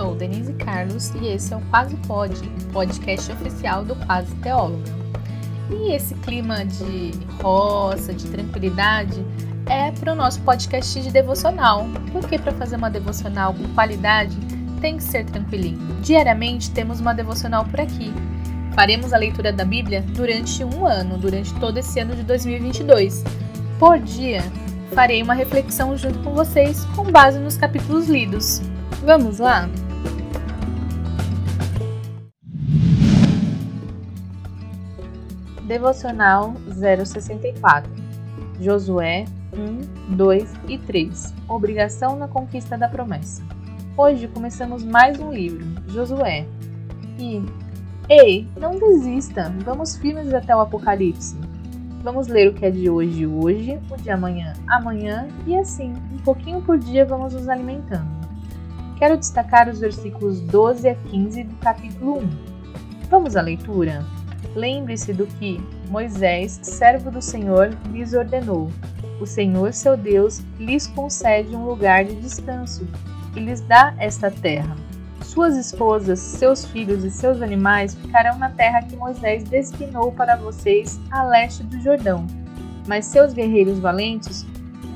sou Denise Carlos e esse é o Quase Pode, podcast oficial do Quase Teóloga. E esse clima de roça, de tranquilidade, é para o nosso podcast de devocional, porque para fazer uma devocional com qualidade tem que ser tranquilinho. Diariamente temos uma devocional por aqui. Faremos a leitura da Bíblia durante um ano, durante todo esse ano de 2022. Por dia, farei uma reflexão junto com vocês com base nos capítulos lidos. Vamos lá? Devocional 064 Josué 1, 2 e 3 Obrigação na conquista da promessa. Hoje começamos mais um livro, Josué. E, ei, não desista, vamos firmes até o Apocalipse. Vamos ler o que é de hoje hoje, o de amanhã amanhã e assim, um pouquinho por dia vamos nos alimentando. Quero destacar os versículos 12 a 15 do capítulo 1. Vamos à leitura? Lembre-se do que Moisés, servo do Senhor, lhes ordenou. O Senhor, seu Deus, lhes concede um lugar de descanso e lhes dá esta terra. Suas esposas, seus filhos e seus animais ficarão na terra que Moisés designou para vocês a leste do Jordão. Mas seus guerreiros valentes,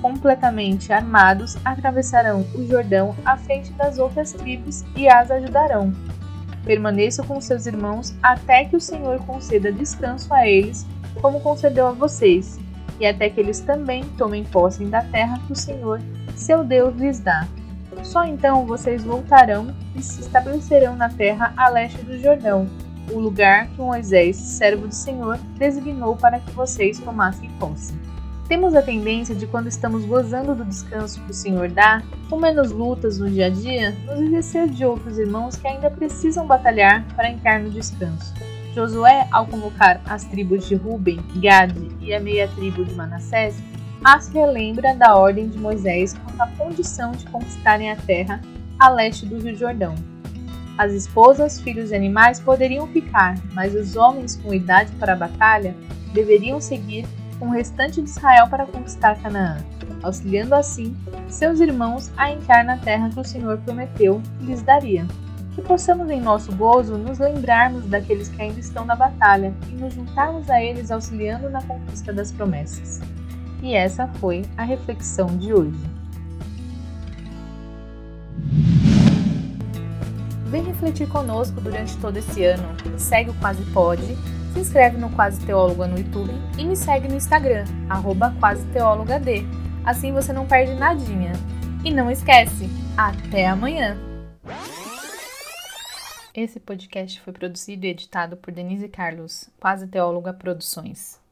completamente armados, atravessarão o Jordão à frente das outras tribos e as ajudarão. Permaneçam com seus irmãos até que o Senhor conceda descanso a eles, como concedeu a vocês, e até que eles também tomem posse da terra que o Senhor, seu Deus, lhes dá. Só então vocês voltarão e se estabelecerão na terra a leste do Jordão, o lugar que Moisés, servo do Senhor, designou para que vocês tomassem posse. Temos a tendência de, quando estamos gozando do descanso que o Senhor dá, com menos lutas no dia a dia, nos esquecer de outros irmãos que ainda precisam batalhar para entrar no descanso. Josué, ao convocar as tribos de Ruben, Gade e a meia tribo de Manassés, as relembra da ordem de Moisés quanto à condição de conquistarem a terra a leste do Rio Jordão. As esposas, filhos e animais poderiam ficar, mas os homens com idade para a batalha deveriam seguir com o restante de Israel para conquistar Canaã, auxiliando assim seus irmãos a entrar na terra que o Senhor prometeu lhes daria. Que possamos em nosso gozo nos lembrarmos daqueles que ainda estão na batalha e nos juntarmos a eles auxiliando na conquista das promessas. E essa foi a reflexão de hoje. Vem refletir conosco durante todo esse ano. Segue o Quase Pode, se inscreve no Quase Teóloga no YouTube e me segue no Instagram, arroba Quase. Assim você não perde nadinha. E não esquece, até amanhã! Esse podcast foi produzido e editado por Denise Carlos, Quase Teóloga Produções.